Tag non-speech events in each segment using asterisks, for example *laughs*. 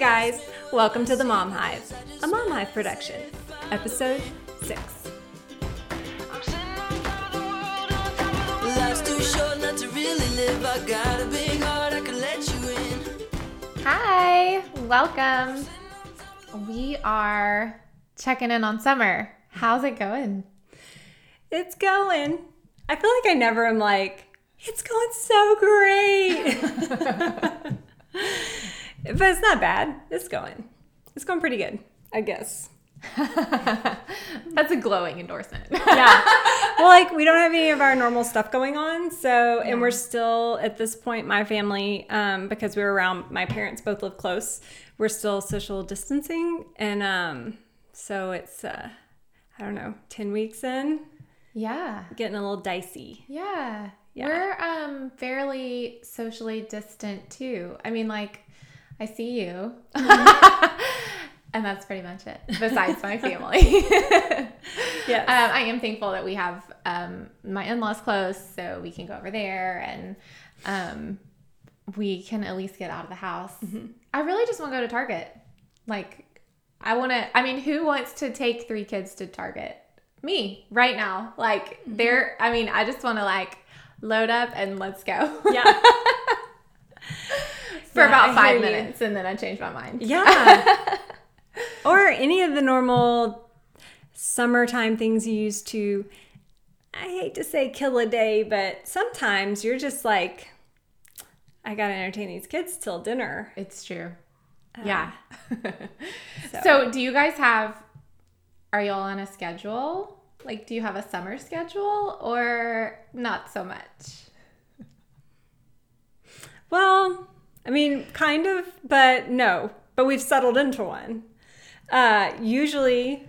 guys, welcome to the Mom Hive, a Mom Hive production, episode 6. Life's too short not to really live. I got a big heart, I can let you in. Hi, welcome. We are checking in on summer. How's it going? It's going. I feel like I never am like, it's going so great. *laughs* *laughs* but it's not bad. It's going. It's going pretty good, I guess. *laughs* That's a glowing endorsement. Yeah. well, like we don't have any of our normal stuff going on. So, and we're still at this point, my family, um, because we were around, my parents both live close, we're still social distancing. And um, so it's, uh, I don't know, 10 weeks in, yeah. getting a little dicey. Yeah. Yeah. We're um fairly socially distant too. I mean like I see you. *laughs* and that's pretty much it. *laughs* Besides my family. *laughs* Yes. Um, I am thankful that we have um, my in-laws close, so we can go over there and um, we can at least get out of the house. I really just want to go to Target. Like, I want to. I mean, who wants to take three kids to Target? Me right now. Like, there. I mean, I just want to like load up and let's go. yeah. For Yeah, about five hear you. minutes, and then I changed my mind. Yeah. *laughs* or any of the normal summertime things you used to, I hate to say kill a day, but sometimes you're just like, I got to entertain these kids till dinner. It's true. Uh, yeah. *laughs* so- so. do you guys have? Are y'all on a schedule? Like, do you have a summer schedule or not so much? Well, I mean, kind of, but no. But we've settled into one. Uh, usually,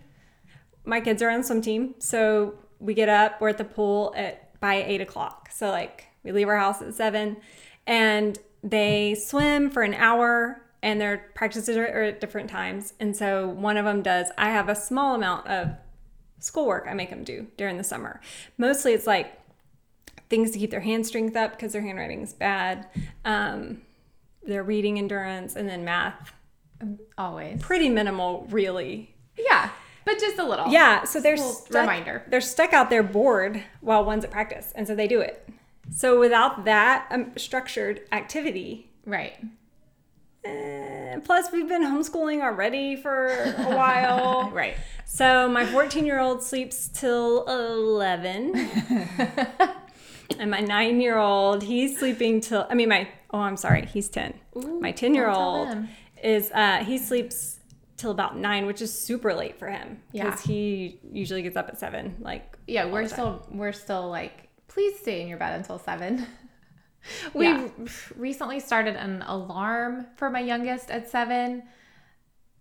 my kids are on swim team, so we get up. We're at the pool at by eight o'clock. So like we leave our house at seven, and they swim for an hour, and their practices are, at different times. And so one of them does. I have a small amount of schoolwork I make them do during the summer. Mostly, it's like things to keep their hand strength up because their handwriting is bad. Um, their reading endurance and then math. Always. Pretty minimal, really. Yeah, but just a little. Yeah, so they're stuck, reminder. They're stuck out there bored while one's at practice, and so they do it. So without that um, structured activity, Right. eh, plus we've been homeschooling already for a *laughs* while. Right. So my 14 year old sleeps till 11. *laughs* and my nine year old, he's sleeping till, I mean, my, oh, I'm sorry, he's 10. my 10 year old is, uh, he sleeps till about nine, which is super late for him. Yeah. Because he usually gets up at seven. Like, Yeah, we're still we're still like, please stay in your bed until seven. *laughs* we Yeah. recently started an alarm for my youngest at seven.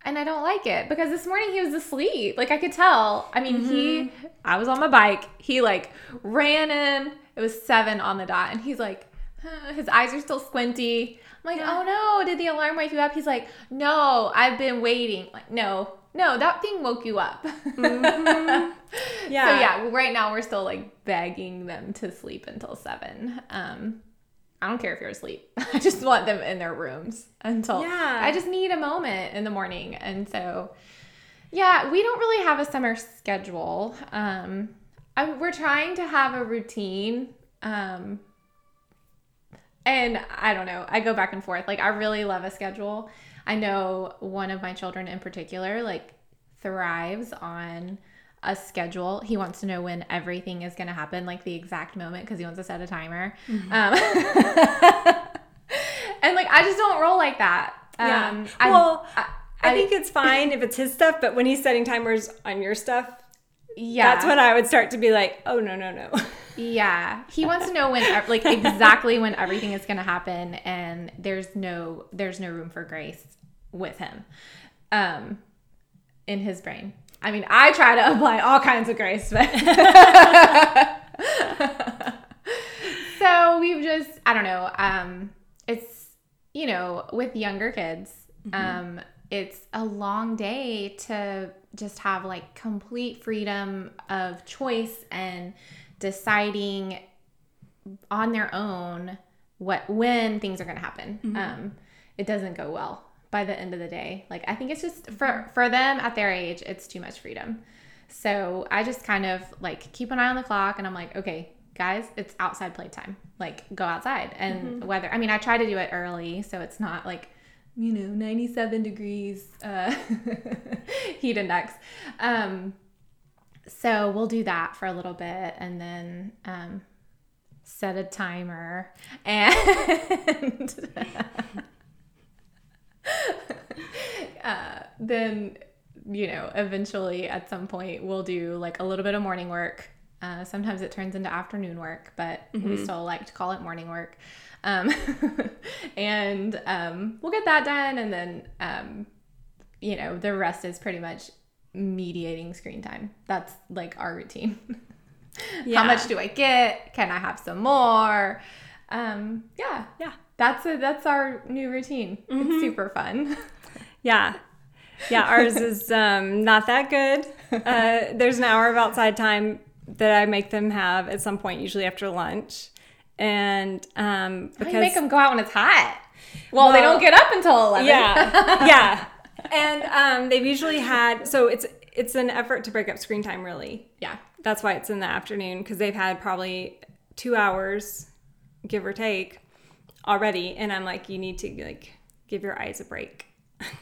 And I don't like it because this morning he was asleep. Like I could tell. I mean, he I was on my bike. He like ran in. It was seven on the dot, and he's like, *laughs* his eyes are still squinty. I'm like, oh no, did the alarm wake you up? He's like, no, I've been waiting. Like, no, no, that thing woke you up. *laughs* yeah. So yeah, right now we're still like begging them to sleep until seven. Um, I don't care if you're asleep. *laughs* I just want them in their rooms until Yeah. I just need a moment in the morning. And so, yeah, we don't really have a summer schedule. Um, I, we're trying to have a routine. Um, and I don't know. I go back and forth. Like I really love a schedule. I know one of my children in particular like thrives on a schedule. He wants to know when everything is going to happen, like the exact moment, because he wants to set a timer. Mm-hmm. Um, *laughs* and like I just don't roll like that. Yeah. Um, I- well, I, I, think it's *laughs* fine if it's his stuff, but when he's setting timers on your stuff, yeah, that's when I would start to be like, oh, no, no, no. *laughs* Yeah, he wants to know when, like, exactly when everything is going to happen, and there's no, there's no room for grace with him, um, in his brain. I mean, I try to apply all kinds of grace, but *laughs* so we've just, I don't know, um, it's you know, with younger kids, um, it's a long day to just have like complete freedom of choice and deciding on their own what when things are going to happen. Um, it doesn't go well by the end of the day. Like I think it's just for for them at their age, it's too much freedom. So I just kind of like keep an eye on the clock and I'm like, okay, guys, it's outside playtime. Like go outside. And whether I mean I try to do it early so it's not like you know 97 degrees uh, *laughs* heat index um, so we'll do that for a little bit and then um, set a timer and *laughs* uh, then you know eventually at some point we'll do like a little bit of morning work. Uh, sometimes it turns into afternoon work but we still like to call it morning work. Um, *laughs* and um, we'll get that done and then um, you know the rest is pretty much mediating screen time. That's like our routine. *laughs* Yeah. how much do i get? Can i have some more? Um, yeah. Yeah. that's a, that's our new routine. It's super fun. *laughs* Yeah. Yeah, ours is um, not that good. Uh, there's an hour of outside time that I make them have at some point, usually after lunch. And um, because you make them go out when it's hot? Well, they don't get up until 11 yeah, yeah, *laughs* and um, they've usually had so it's it's an effort to break up screen time. Really, yeah that's why it's in the afternoon because they've had probably two hours, give or take, already. And I'm like, you need to like give your eyes a break.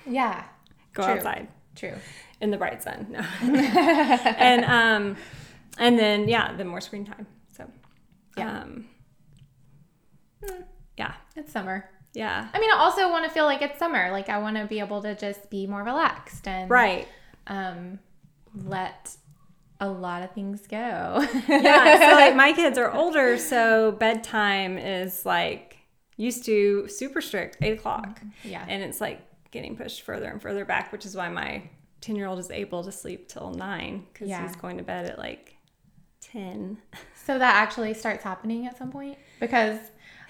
yeah *laughs* Go True. outside. true in the bright sun. No. *laughs* and um and then yeah, then more screen time. So Yeah. um yeah. it's summer Yeah. i mean i also want to feel like it's summer like i want to be able to just be more relaxed and Right. um let a lot of things go *laughs* Yeah. so like *laughs* my kids are older, so bedtime is like used to super strict, eight o'clock. Yeah. And it's like getting pushed further and further back, which is why my ten year old is able to sleep till nine because Yeah. he's going to bed at like ten. So that actually starts happening at some point because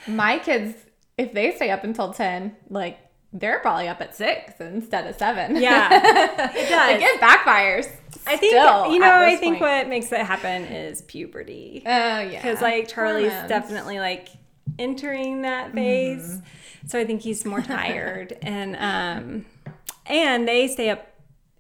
my kids, if they stay up until ten, like they're probably up at six instead of seven. Yeah. *laughs* It does. it backfires. I think you know. I think point. what makes it happen is puberty. Oh yeah. because like Charlie's Hormones. definitely like entering that phase. So I think he's more tired *laughs* and um and they stay up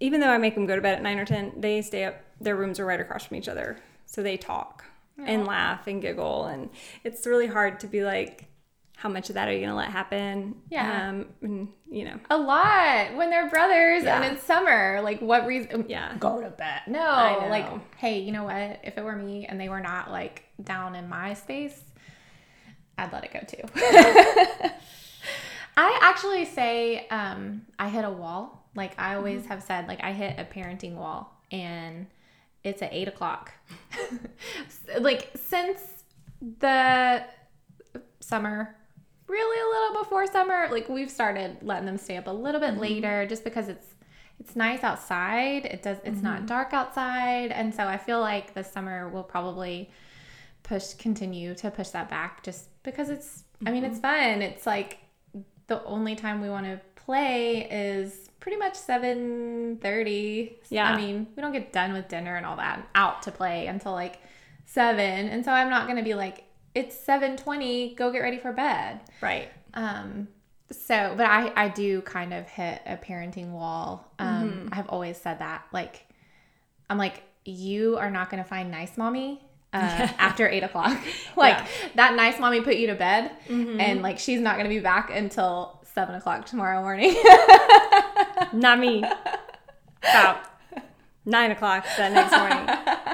even though I make them go to bed at 9 or 10, they stay up their rooms are right across from each other. So they talk and laugh and giggle and it's really hard to be like how much of that are you going to let happen? Yeah. Um and you know. a lot when they're brothers Yeah. and it's summer. Like what reason? Yeah. Go to bed. No. Like hey, you know what? If it were me and they were not like down in my space, I'd let it go too. *laughs* I actually say um, I hit a wall. Like I always have said, like I hit a parenting wall, and it's at eight o'clock. *laughs* like since the summer, really a little before summer, like we've started letting them stay up a little bit mm-hmm. later, just because it's it's nice outside. It does. It's not mm-hmm. dark outside, and so I feel like the summer will probably push continue to push that back just because it's I mean it's mm-hmm. fun. It's like the only time we want to play is pretty much 7:30. Yeah. I mean, we don't get done with dinner and all that out to play until like 7. And so I'm not going to be like it's 7:20, go get ready for bed. Right. Um so but I I do kind of hit a parenting wall. Um I've always said that like I'm like you are not going to find nice mommy uh, *laughs* after eight o'clock. *laughs* like Yeah. that nice mommy put you to bed, and like she's not going to be back until seven o'clock tomorrow morning. Not me. *laughs* About nine o'clock that next morning.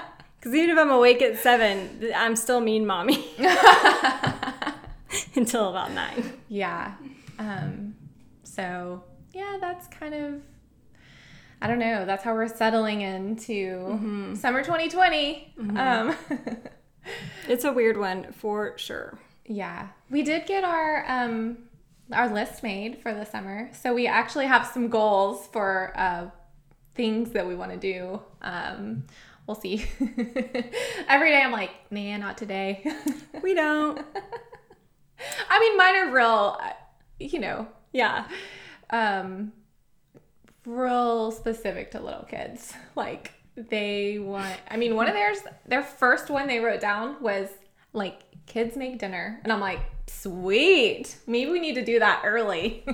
Because even if I'm awake at seven, I'm still mean mommy *laughs* *laughs* until about nine. yeah. Um. So yeah, that's kind of. I don't know. That's how we're settling into summer 2020. Um, *laughs* It's a weird one for sure. Yeah, we did get our um our list made for the summer, so we actually have some goals for uh things that we want to do. Um, we'll see. *laughs* Every day I'm like, man, not today. *laughs* We don't. I mean, mine are real, uh, you know, Yeah. um, real specific to little kids. *laughs* Like they want. I mean, one of theirs, their first one they wrote down was like, kids make dinner, and I'm like, sweet. Maybe we need to do that early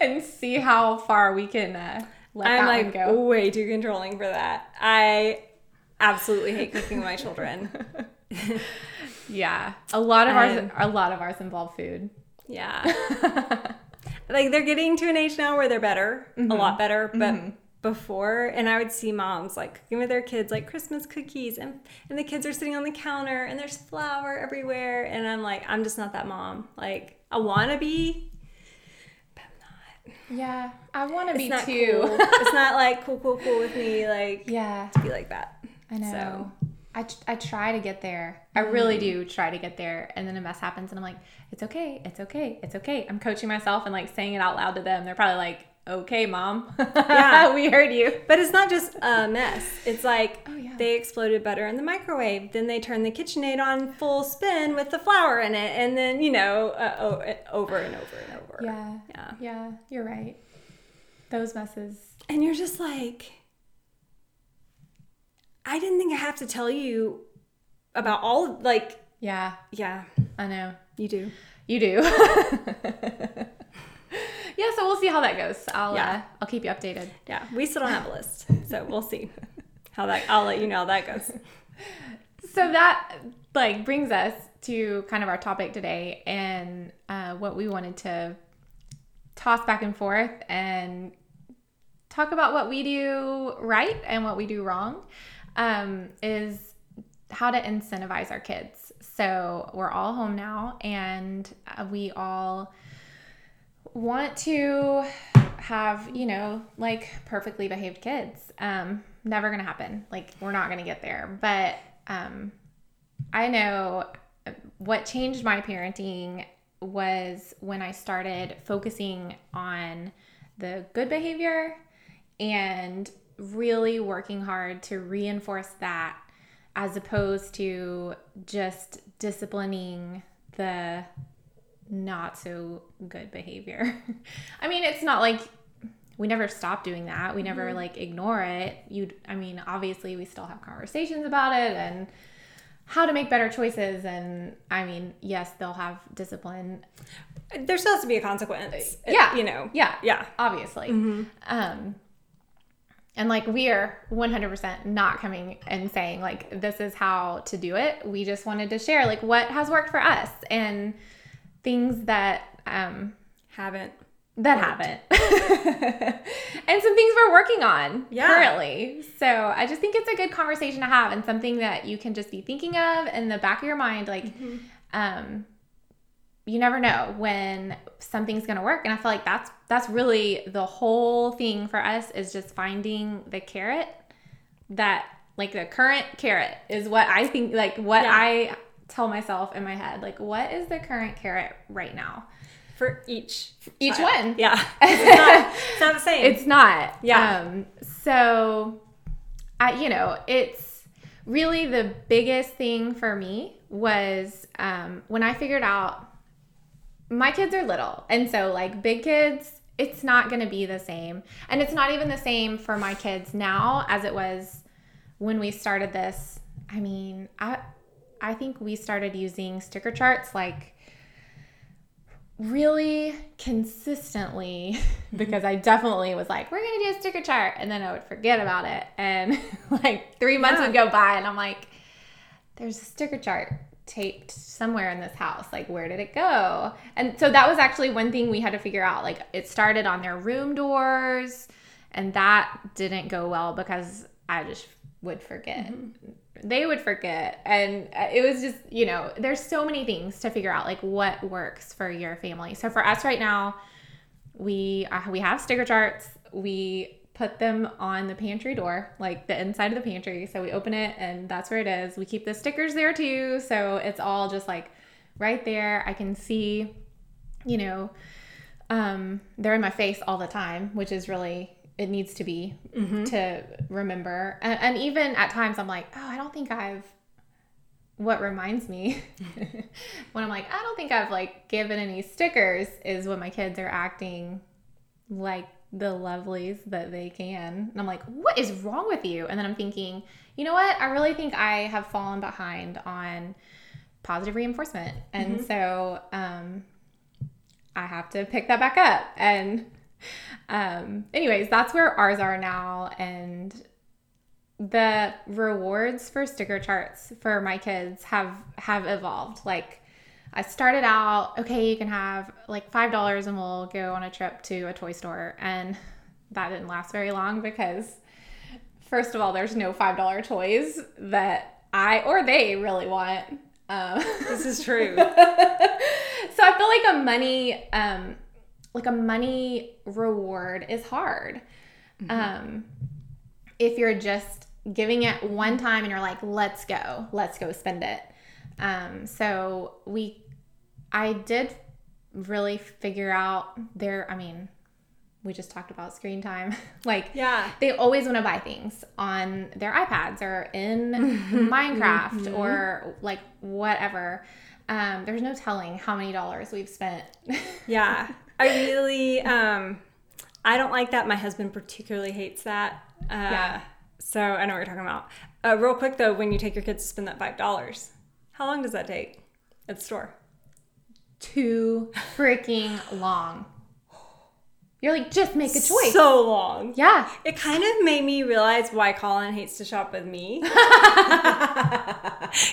and see how far we can uh, let I'm like go. way too controlling for that. I absolutely hate cooking with my children. *laughs* Yeah, a lot of ours, Um, a lot of ours involve food. Yeah. *laughs* like they're getting to an age now where they're better, a lot better, but before and I would see moms like cooking with their kids like Christmas cookies and and the kids are sitting on the counter and there's flour everywhere and I'm like I'm just not that mom. Like I want to be but I'm not. Yeah, I want to be not too. cool. it's not *laughs* like cool cool cool with me like yeah, to be like that. I know. So- I, I try to get there. I really mm. do try to get there. And then a mess happens and I'm like, it's okay. It's okay. It's okay. I'm coaching myself and like saying it out loud to them. They're probably like, okay, mom. Yeah. *laughs* we heard you. But it's not just a mess. It's like Oh, yeah. they exploded butter in the microwave. Then they turned the KitchenAid on full spin with the flour in it, and then you know uh, over and over and over. Yeah. yeah. Yeah, you're right. Those messes. And you're just like, I didn't think I have to tell you about all like, Yeah, yeah, I know. you do. You do. *laughs* *laughs* yeah, so we'll see how that goes. I'll Yeah. uh, I'll keep you updated. Yeah, we still don't have a *laughs* list, so we'll see how that. I'll let you know how that goes. *laughs* So that like brings us to kind of our topic today and uh, what we wanted to toss back and forth and talk about what we do right and what we do wrong um, is how to incentivize our kids. So we're all home now and uh, we all want to have, you know, like perfectly behaved kids. Um, never gonna happen. Like we're not gonna get there. But um, I know what changed my parenting was when I started focusing on the good behavior and really working hard to reinforce that as opposed to just disciplining the not so good behavior. *laughs* I mean, it's not like we never stop doing that. We never mm-hmm. like ignore it. You I mean, obviously we still have conversations about it and how to make better choices and I mean, yes, they'll have discipline. There still has to be a consequence. Uh, yeah. you know. Yeah. Yeah. Obviously. Mm-hmm. Um and like we are 100% not coming and saying like this is how to do it. We just wanted to share like what has worked for us and things that um Haven't. that haven't. *laughs* and some things we're working on Yeah. currently. So I just think it's a good conversation to have and something that you can just be thinking of in the back of your mind. Like, um, you never know when something's gonna work. And I feel like that's that's really the whole thing for us is just finding the carrot that like the current carrot is what I think like what Yeah. I tell myself in my head. Like what is the current carrot right now? For each Each child. one. Yeah. *laughs* It's not, it's not the same. It's not. Yeah. Um, so, I, you know, it's really the biggest thing for me was um, when I figured out my kids are little. And so, like, big kids, it's not going to be the same. And it's not even the same for my kids now as it was when we started this. I mean, I, I think we started using sticker charts like really consistently *laughs* mm-hmm. because I definitely was like, we're gonna do a sticker chart, and then I would forget about it, and *laughs* like three months Yeah. would go by, and I'm like, there's a sticker chart taped somewhere in this house. Like, where did it go? And so that was actually one thing we had to figure out. Like, it started on their room doors, and that didn't go well because I just would forget. Mm-hmm. They would forget. And uh, it was just, you know, there's so many things to figure out, like what works for your family. So for us right now, we uh, we have sticker charts. We put them on the pantry door, like the inside of the pantry. So we open it and that's where it is. We keep the stickers there too, so it's all just like right there. I can see, you know, um, they're in my face all the time, which is really it needs to be to remember. And, and even at times, I'm like, oh, I don't think I've. What reminds me *laughs* when I'm like, I don't think I've like given any stickers is when my kids are acting like the lovelies that they can. And I'm like, what is wrong with you? And then I'm thinking, you know what? I really think I have fallen behind on positive reinforcement. And Mm-hmm. so um, I have to pick that back up. And um, anyways, that's where ours are now. And the rewards for sticker charts for my kids have have evolved. Like I started out, okay, you can have like five dollars and we'll go on a trip to a toy store. And that didn't last very long because first of all, there's no five dollar toys that I or they really want. Um, This is true. *laughs* so I feel like a money, um, like a money reward is hard. Um, if you're just giving it one time and you're like, let's go, let's go spend it. Um, so we, I did really figure out their, I mean, we just talked about screen time. *laughs* like, Yeah. they always want to buy things on their iPads or in *laughs* Minecraft or like whatever. Um, there's no telling how many dollars we've spent. *laughs* Yeah. I really um I don't like that. My husband particularly hates that. Uh Yeah. so I know what you're talking about. Uh, real quick though, when you take your kids to spend that five dollars, how long does that take at the store? Too freaking long. You're like, just make a choice. So long. yeah. It kind of made me realize why Colin hates to shop with me. *laughs*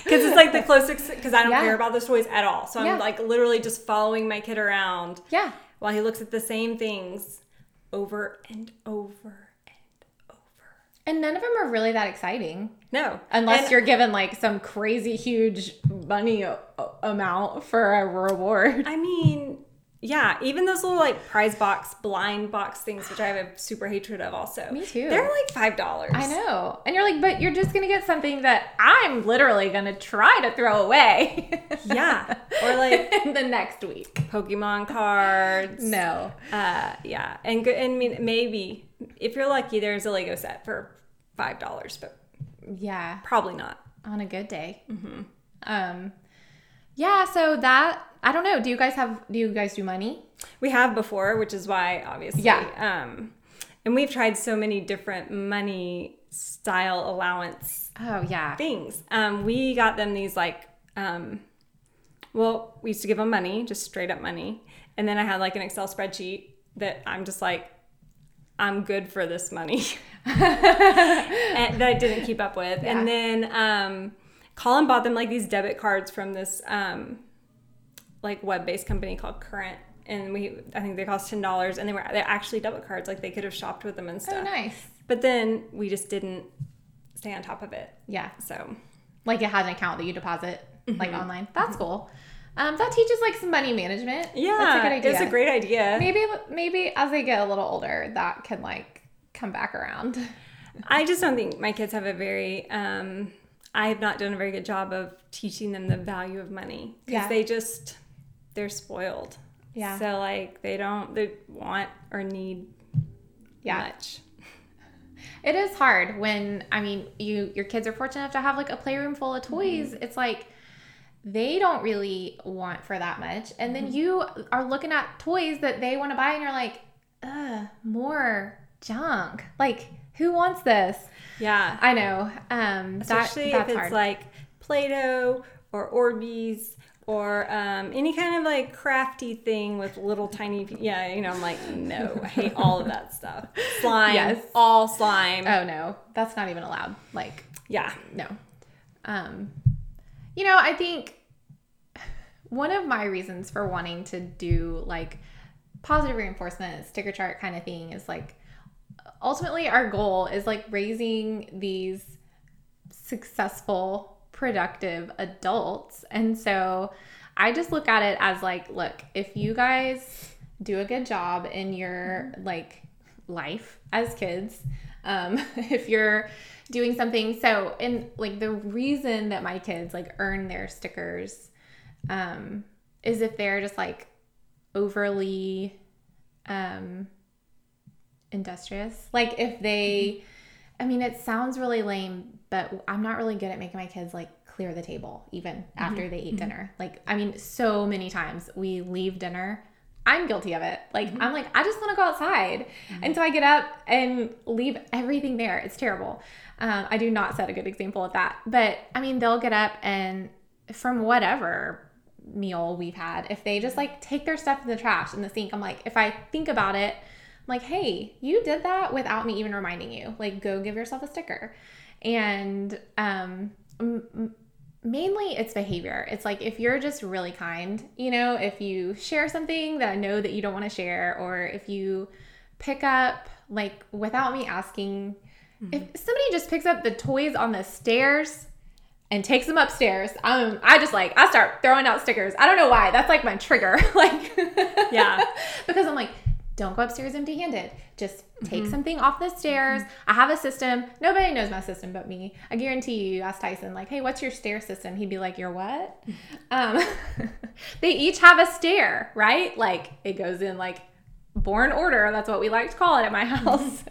Because it's like the closest, because I don't Yeah. care about those toys at all. So I'm Yeah. like literally just following my kid around Yeah. While he looks at the same things over and over and over. And none of them are really that exciting. No. Unless And you're given like some crazy huge money a- amount for a reward. I mean, yeah, even those little like prize box, blind box things, which I have a super hatred of also. Me too. They're like $5. I know. And you're like, but you're just going to get something that I'm literally going to try to throw away. *laughs* Yeah. Or like *laughs* the next week. Pokemon cards. No. Uh, yeah, and good. And I mean, maybe if you're lucky, there's a Lego set for five dollars, but Yeah. probably not. On a good day. Um, yeah. So that, I don't know. Do you guys have, do you guys do money? We have before, which is why obviously. Yeah. Um, and we've tried so many different money style allowance Oh, yeah. things. Um, we got them these like, um, well, we used to give them money, just straight up money, and then I had like an Excel spreadsheet that I'm just like, I'm good for this money. *laughs* *laughs* and that I didn't keep up with. Yeah. And then um, Colin bought them like these debit cards from this um, like web-based company called Current, and we I think they cost ten dollars, and they were they're actually debit cards. Like they could have shopped with them and stuff. Oh, nice. But then we just didn't stay on top of it. Yeah. So Like it has an account that you deposit Mm-hmm. like online. That's cool. Um, that teaches like some money management. yeah, That's a good idea. it's a great idea. Maybe, maybe as they get a little older, that can like come back around. *laughs* I just don't think my kids have a very. Um, I have not done a very good job of teaching them the value of money because Yeah. they just they're spoiled. Yeah. So like they don't they want or need Yeah. much. *laughs* It is hard when I mean you your kids are fortunate enough to have like a playroom full of toys. It's like they don't really want for that much. And then you are looking at toys that they want to buy and you're like, ugh, more junk. Like, who wants this? Yeah. I know. Um that, Especially that's if it's hard. like Play-Doh or Orbeez or um, any kind of like crafty thing with little tiny. Yeah, you know, I'm like, no, I hate all of that stuff. Slime, Yes. all slime. oh no, that's not even allowed. Like, Yeah, no. Um, you know, I think one of my reasons for wanting to do like positive reinforcement, sticker chart kind of thing is like ultimately our goal is like raising these successful, productive adults. And so I just look at it as like, look, if you guys do a good job in your like life as kids, um, *laughs* if you're doing something so and like the reason that my kids like earn their stickers um is if they're just like overly um industrious like if they i mean it sounds really lame but i'm not really good at making my kids like clear the table even mm-hmm. after they eat mm-hmm. dinner. Like i mean so many times we leave dinner i'm guilty of it. Like mm-hmm. i'm like i just want to go outside. And so i get up and leave everything there. It's terrible. Um, i do not set a good example of that. But i mean they'll get up and from whatever meal we've had, if they just like take their stuff in the trash in the sink, I'm like, if I think about it, I'm like, hey, you did that without me even reminding you. Like, go give yourself a sticker. And um, m- mainly it's behavior. It's like if you're just really kind, you know, if you share something that I know that you don't want to share, or if you pick up, like, without me asking, if somebody just picks up the toys on the stairs and takes them upstairs, um, I just like I start throwing out stickers. I don't know why. That's like my trigger. *laughs* like Yeah. *laughs* because I'm like, don't go upstairs empty-handed. Just take something off the stairs. I have a system. Nobody knows my system but me. I guarantee you, you ask Tyson, like, hey, what's your stair system? He'd be like, your what? *laughs* um, *laughs* they each have a stair, right? Like it goes in like born order. That's what we like to call it at my *laughs* house.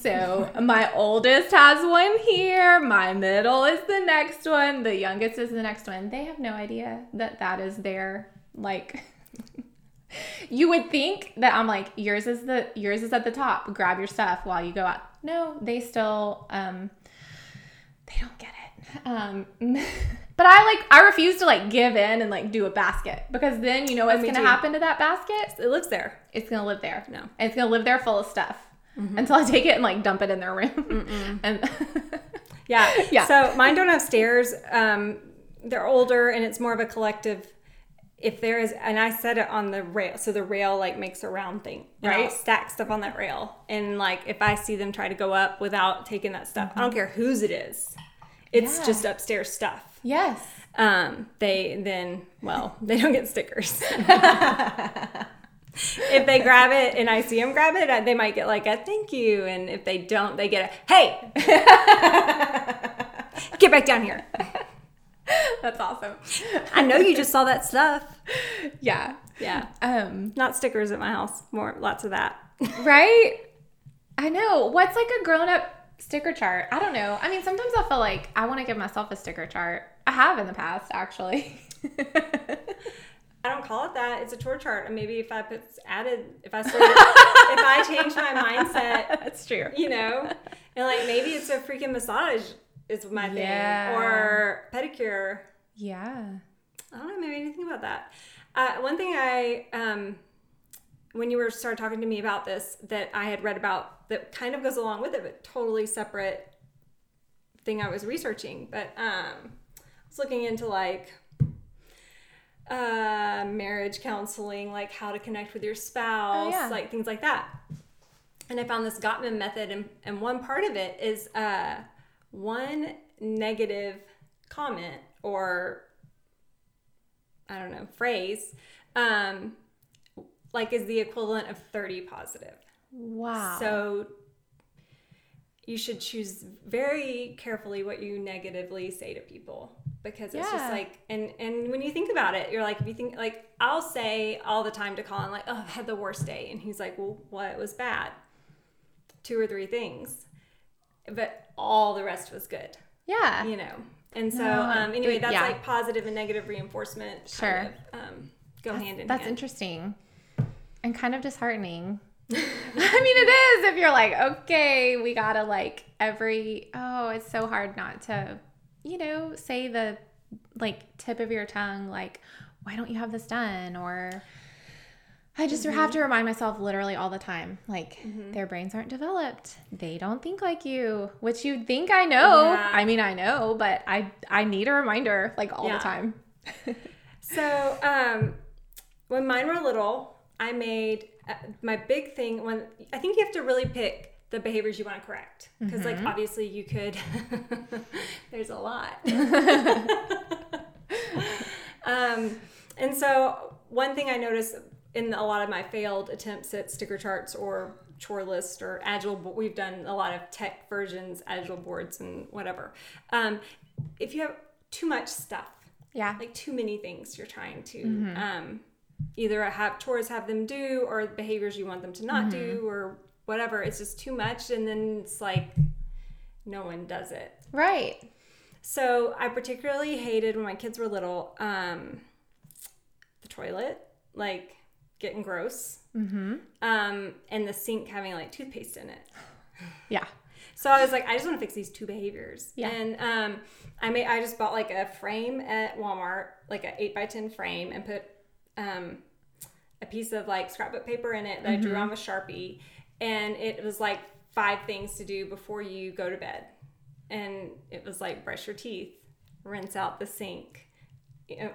So my oldest has one here. My middle is the next one. The youngest is the next one. They have no idea that that is their like. You would think that I'm like yours is the yours is at the top. Grab your stuff while you go out. No, they still um. They don't get it. Um, *laughs* but I like I refuse to like give in and like do a basket because then you know what's me gonna happen to that basket It lives there. it's gonna live there. No. And it's gonna live there full of stuff until I take it and like dump it in their room. *laughs* and Yeah. *laughs* Yeah. So mine don't have stairs. Um, they're older and it's more of a collective. If there is, and I set it on the rail, so the rail like makes a round thing, Right. stack stuff on that rail. And like if I see them try to go up without taking that stuff, I don't care whose it is. It's Yeah. just upstairs stuff. yes. Um, they then well, *laughs* they don't get stickers. *laughs* if they grab it and I see them grab it, they might get like a thank you, and if they don't, they get a hey, *laughs* get back down here. *laughs* That's awesome. I know you just saw that stuff. *laughs* Yeah. Yeah, Um, not stickers at my house. More, lots of that. *laughs* right? I know. What's like a grown up sticker chart? I don't know. I mean, sometimes I feel like I want to give myself a sticker chart. I have in the past, actually. I don't call it that. It's a chore chart. And maybe if I put added, if I started, if I change my mindset, That's true. you know, and like maybe it's a freaking massage is my Yeah. thing or pedicure. Yeah. I don't know, maybe anything about that. Uh, one thing I, um, when you were started talking to me about this, that I had read about that kind of goes along with it, but totally separate thing I was researching. But um, I was looking into like uh, marriage counseling, like how to connect with your spouse, yeah. like things like that. And I found this Gottman method, and, and one part of it is uh, one negative comment or I don't know, phrase, um, like is the equivalent of 30 positive. Wow. So you should choose very carefully what you negatively say to people because it's Yeah. just like and and when you think about it, you're like if you think like I'll say all the time to Colin like, "Oh, I had the worst day." And he's like, "Well, what was bad?" Two or three things. But all the rest was good yeah. you know. And so, um, anyway, that's yeah. like positive and negative reinforcement. Sure. Kind of, um, go hand in That's hand. interesting and kind of disheartening. *laughs* I mean, it is if you're like, okay, we gotta like every, oh, it's so hard not to, you know, say the like tip of your tongue, like, why don't you have this done? Or I just have to remind myself literally all the time, like, their brains aren't developed. They don't think like you, which you think I know. Yeah. I mean, I know, but I I need a reminder like all Yeah. the time. *laughs* So, um, when mine were little, I made uh, my big thing when I think you have to really pick the behaviors you want to correct because, like, obviously, you could. *laughs* there's a lot. *laughs* um, and so, one thing I noticed in a lot of my failed attempts at sticker charts or chore list or agile we've done a lot of tech versions agile boards and whatever um, if you have too much stuff Yeah. like too many things you're trying to um, either have chores have them do or behaviors you want them to not do or whatever it's just too much and then it's like no one does it Right. so i particularly hated when my kids were little um, the toilet like getting gross Mm-hmm. um, and the sink having like toothpaste in it *sighs* Yeah. So I was like, I just want to fix these two behaviors. Yeah. And um, I made I just bought like a frame at Walmart, like a eight by ten frame, and put um, a piece of like scrapbook paper in it that I Mm-hmm. drew on with Sharpie, and it was like five things to do before you go to bed, and it was like brush your teeth, rinse out the sink,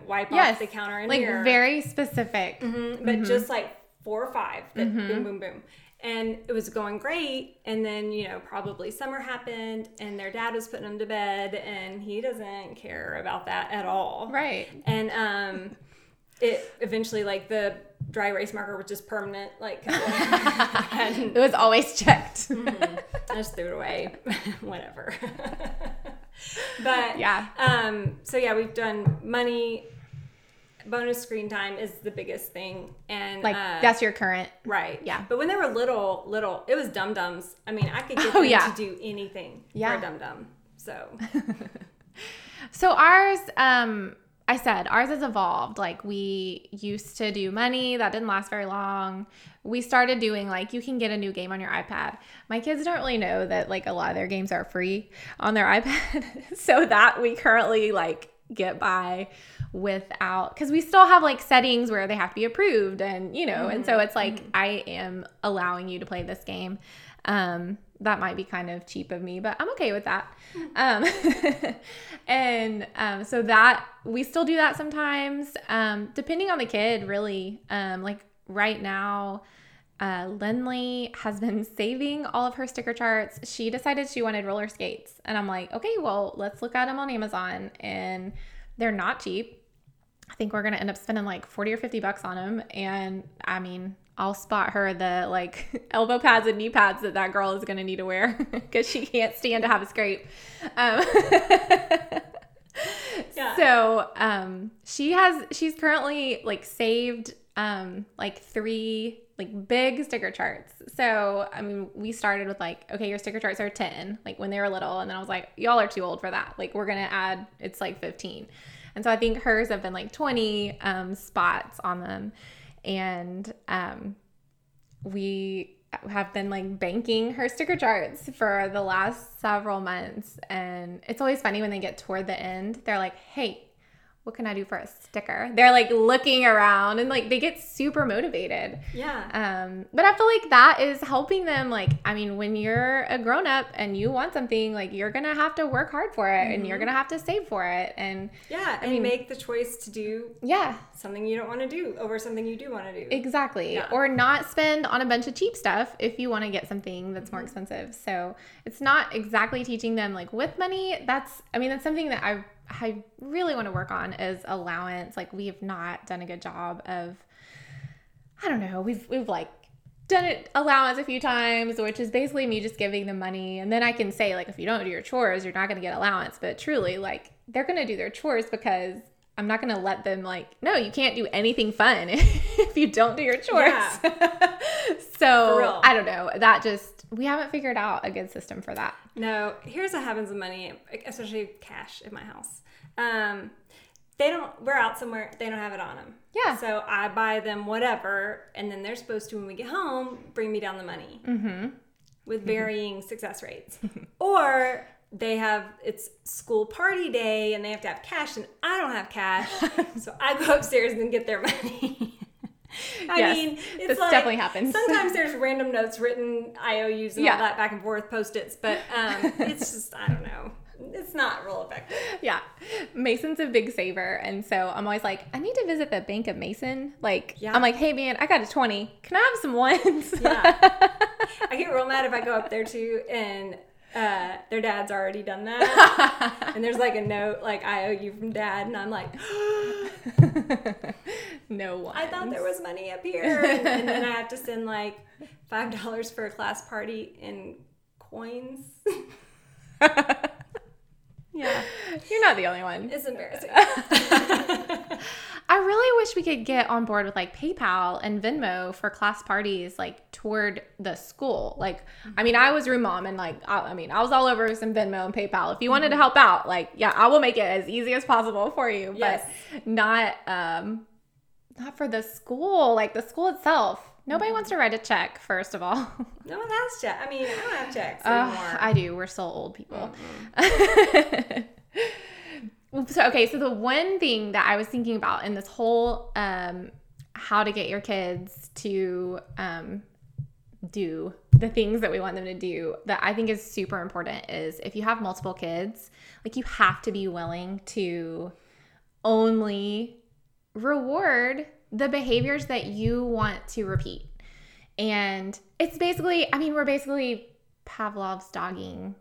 wipe Yes. off the counter and like mirror, very specific. Mhm, but just like four or five that boom boom boom and it was going great and then you know probably summer happened and their dad was putting them to bed and he doesn't care about that at all Right. and um it eventually like the dry erase marker was just permanent like and *laughs* It was always checked. I just threw it away *laughs* whatever *laughs* *laughs* but Yeah. um so yeah we've done money bonus screen time is the biggest thing and like uh, that's your current. Right. Yeah. But when they were little, little, it was dum dums. I mean, I could get *laughs* Oh, them yeah. to do anything Yeah. for a dum dum. So *laughs* So ours, um, I said ours has evolved. Like we used to do money that didn't last very long. We started doing like you can get a new game on your iPad. My kids don't really know that like a lot of their games are free on their *laughs* iPad. so that we currently like get by without because we still have like settings where they have to be approved and you know and so mm-hmm. it's like mm-hmm. I am allowing you to play this game. Um that might be kind of cheap of me, but I'm okay with that. Um, *laughs* and um, so that we still do that sometimes, um, depending on the kid, really. Um, like right now, uh, Lindley has been *laughs* saving all of her sticker charts. She decided she wanted roller skates, and I'm like, okay, well, let's look at them on Amazon, and they're not cheap. I think we're gonna end up spending like 40 or 50 bucks on them. And I mean, I'll spot her the like *laughs* elbow pads and knee pads that that girl is gonna need to wear *laughs* because she can't stand to have a scrape. Um, *laughs* Yeah. So um, she has she's currently like saved um, like three like big sticker charts. So I mean, we started with like, okay, your sticker charts are 10, like when they were little, and then I was like, y'all are too old for that. Like we're gonna add it's like 15. And so I think hers have been like 20 um, spots on them. And um, we have been like banking her sticker charts for the last several months. And it's always funny when they get toward the end, they're like, hey, what can I do for a sticker? They're like looking around and like they get super motivated. yeah. Um, but I feel like that is helping them. Like, I mean, when you're a grown up and you want something, like you're gonna have to work hard for it and you're gonna have to save for it. And yeah. And you make the choice to do yeah, something you don't want to do over something you do want to do. Exactly. Yeah. Or not spend on a bunch of cheap stuff if you want to get something that's Mm-hmm. more expensive. So it's not exactly teaching them like with money. That's, I mean, that's something that I, I really want to work on is allowance. Like we have not done a good job of, I don't know, we've, we've like, done it allowance a few times which is basically me just giving them money. And then i can say like if you don't do your chores you're not going to get allowance. But truly like they're going to do their chores because i'm not going to let them like no you can't do anything fun *laughs* if you don't do your chores. *laughs* For so i don't know. That just we haven't figured out a good system for that No, here's what happens with money, especially cash in my house. Um, they don't. We're out somewhere. They don't have it on them. Yeah. So I buy them whatever, and then they're supposed to, when we get home, bring me down the money mm-hmm. with varying success rates. *laughs* or they have it's school party day, and they have to have cash, and I don't have cash, *laughs* so I go upstairs and get their money. I Yes, mean, it's this like, definitely happens. Sometimes there's random notes written, IOUs and Yeah. all that back and forth, post its, but um, it's *laughs* just I don't know. It's not real effective. yeah mason's a big saver and so i'm always like i need to visit the bank of mason like Yeah. i'm like hey man i got a 20 can i have some ones Yeah. *laughs* I get real mad if I go up there too and uh, their dad's already done that. *laughs* and there's like a note like I owe you from dad, and I'm like, *gasps* no one I thought there was money up here, *laughs* and, and then I have to send like five dollars for a class party in coins. *laughs* yeah, you're not the only one it's embarrassing. I really wish we could get on board with like paypal and venmo for class parties like toward the school like i mean i was room mom and like I, I mean i was all over some venmo and paypal if you wanted to help out like yeah i will make it as easy as possible for you Yes. but not um not for the school like the school itself Nobody wants to write a check, first of all. *laughs* No one has check. I mean, I don't have checks anymore. I do. We're still old people. *laughs* *laughs* so okay, so the one thing that I was thinking about in this whole um, how to get your kids to um, do the things that we want them to do that I think is super important is if you have multiple kids, like you have to be willing to only reward the behaviors that you want to repeat. And it's basically, I mean, we're basically Pavlov's dogging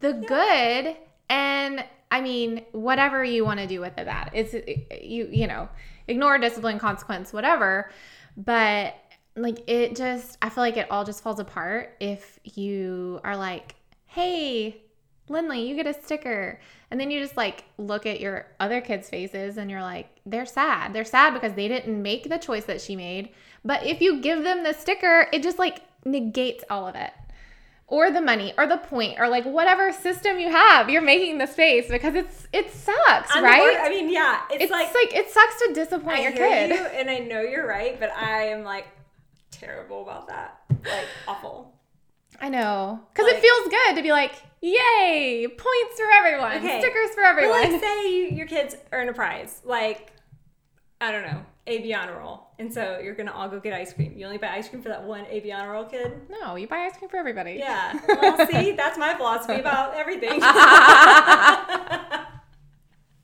the good and I mean, whatever you want to do with the bad. It's eh, you, you know, ignore discipline, consequence, whatever. But like it just I feel like it all just falls apart if you are like, "Hey, Lindley, you get a sticker." And then you just like look at your other kids' faces and you're like, they're sad. They're sad because they didn't make the choice that she made. But if you give them the sticker, it just like negates all of it. Or the money or the point or like whatever system you have, you're making the space because it's it sucks, I'm right? wor- I mean, yeah, it's, it's like, like, it sucks to disappoint I your kid. you, and I know you're right, but I am like terrible about that. Like awful. I know. Because Like- it feels good to be like, yay, points for everyone, Okay. stickers for But everyone. like, say you, your kids earn a prize, like I don't know, Honor roll, and so you're gonna all go get ice cream. You only buy ice cream for that one honor roll kid. no, you buy ice cream for everybody. Yeah. Well, see, that's my philosophy about everything. *laughs*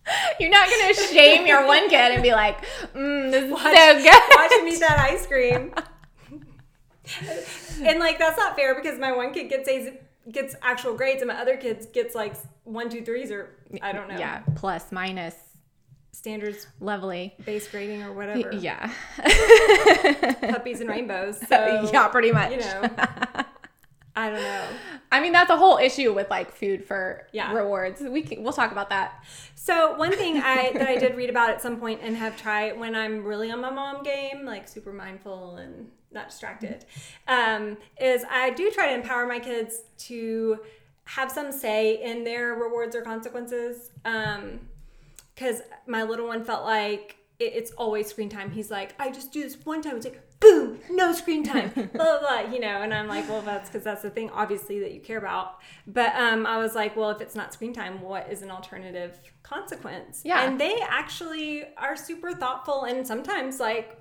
*laughs* You're not going to shame your one kid and be like, mm, this is Watch- so good. Watch him eat that ice cream. and like that's not fair because my one kid gets A's, gets actual grades, and my other kids gets like one, two, threes, or I don't know. Yeah, plus, minus, Standards lovely. base grading or whatever. Yeah. *laughs* Puppies and rainbows. *laughs* So yeah, pretty much. you know. *laughs* I don't know. I mean, that's a whole issue with like food for Yeah. rewards. We can, we'll talk about that. So one thing I that I did read about at some point and have tried when I'm really on my mom game, like super mindful and not distracted, um, is I do try to empower my kids to have some say in their rewards or consequences. Because my little one felt like it, it's always screen time. He's like, I just do this one time. It's like, boom, no screen time, *laughs* blah, blah, blah, you know. And I'm like, well, that's because that's the thing, obviously, that you care about. But um, I was like, well, if it's not screen time, what is an alternative consequence? Yeah. And they actually are super thoughtful and sometimes like,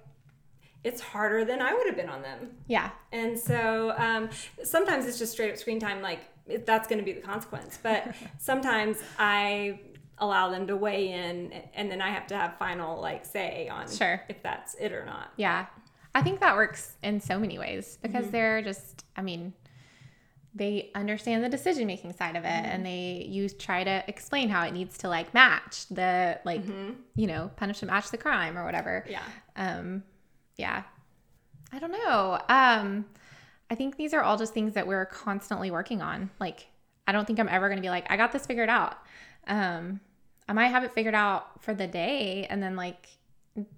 it's harder than I would have been on them. Yeah. And so um, sometimes it's just straight up screen time, like that's going to be the consequence. But *laughs* sometimes I allow them to weigh in, and then I have to have final like say on Sure. if that's it or not. Yeah. I think that works in so many ways Mm-hmm. because they're just, I mean, they understand the decision making side of it Mm-hmm. and they you try to explain how it needs to like match the like you know punishment match the crime or whatever Mm-hmm. Yeah. um yeah i don't know um i think these are all just things that we're constantly working on like i don't think i'm ever going to be like i got this figured out um i might have it figured out for the day and then like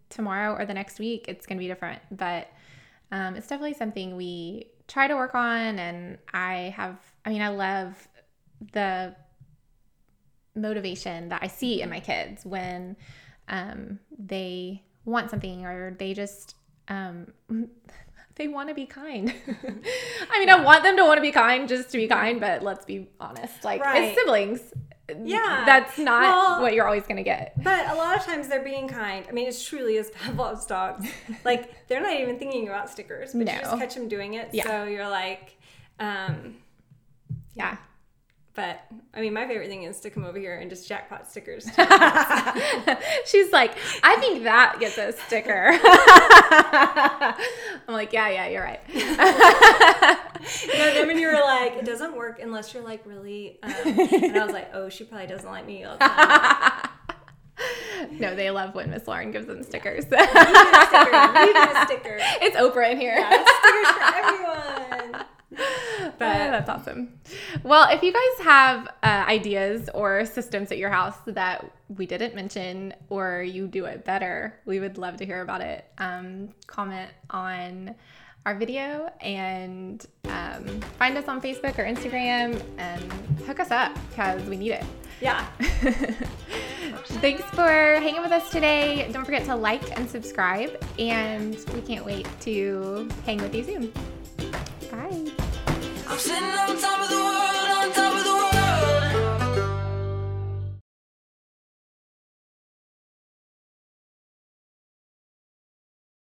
tomorrow or the next week it's going to be different. But um, it's definitely something we try to work on and i have i mean i love the motivation that i see in my kids when um, they want something or they just um, *laughs* they want to be kind *laughs* i mean i want them to want to be kind just to be kind but let's be honest like Right. as siblings Yeah. that's not Well- what you're always going to get But a lot of times they're being kind. I mean, it truly is Pavlov's dogs. *laughs* like they're not even thinking about stickers, but you just catch them doing it. Yeah. So you're like, um, yeah but I mean, my favorite thing is to come over here and just jackpot stickers. *laughs* She's like, I think that gets a sticker. *laughs* I'm like, yeah, yeah, you're right. *laughs* You know, then when you were like, it doesn't work unless you're like really, um, and I was like, oh, she probably doesn't like me all the time. no, they love when Miss Lauren gives them stickers. You get a sticker. Get a sticker. it's Oprah in here. Yeah, stickers for everyone. But that's awesome. Well, if you guys have uh, ideas or systems at your house that we didn't mention or you do it better, we would love to hear about it. Um, comment on our video and um, find us on Facebook or Instagram and hook us up because we need it. yeah. *laughs* Thanks for hanging with us today. Don't forget to like and subscribe, and we can't wait to hang with you soon. Bye. I'm sitting on top of the world.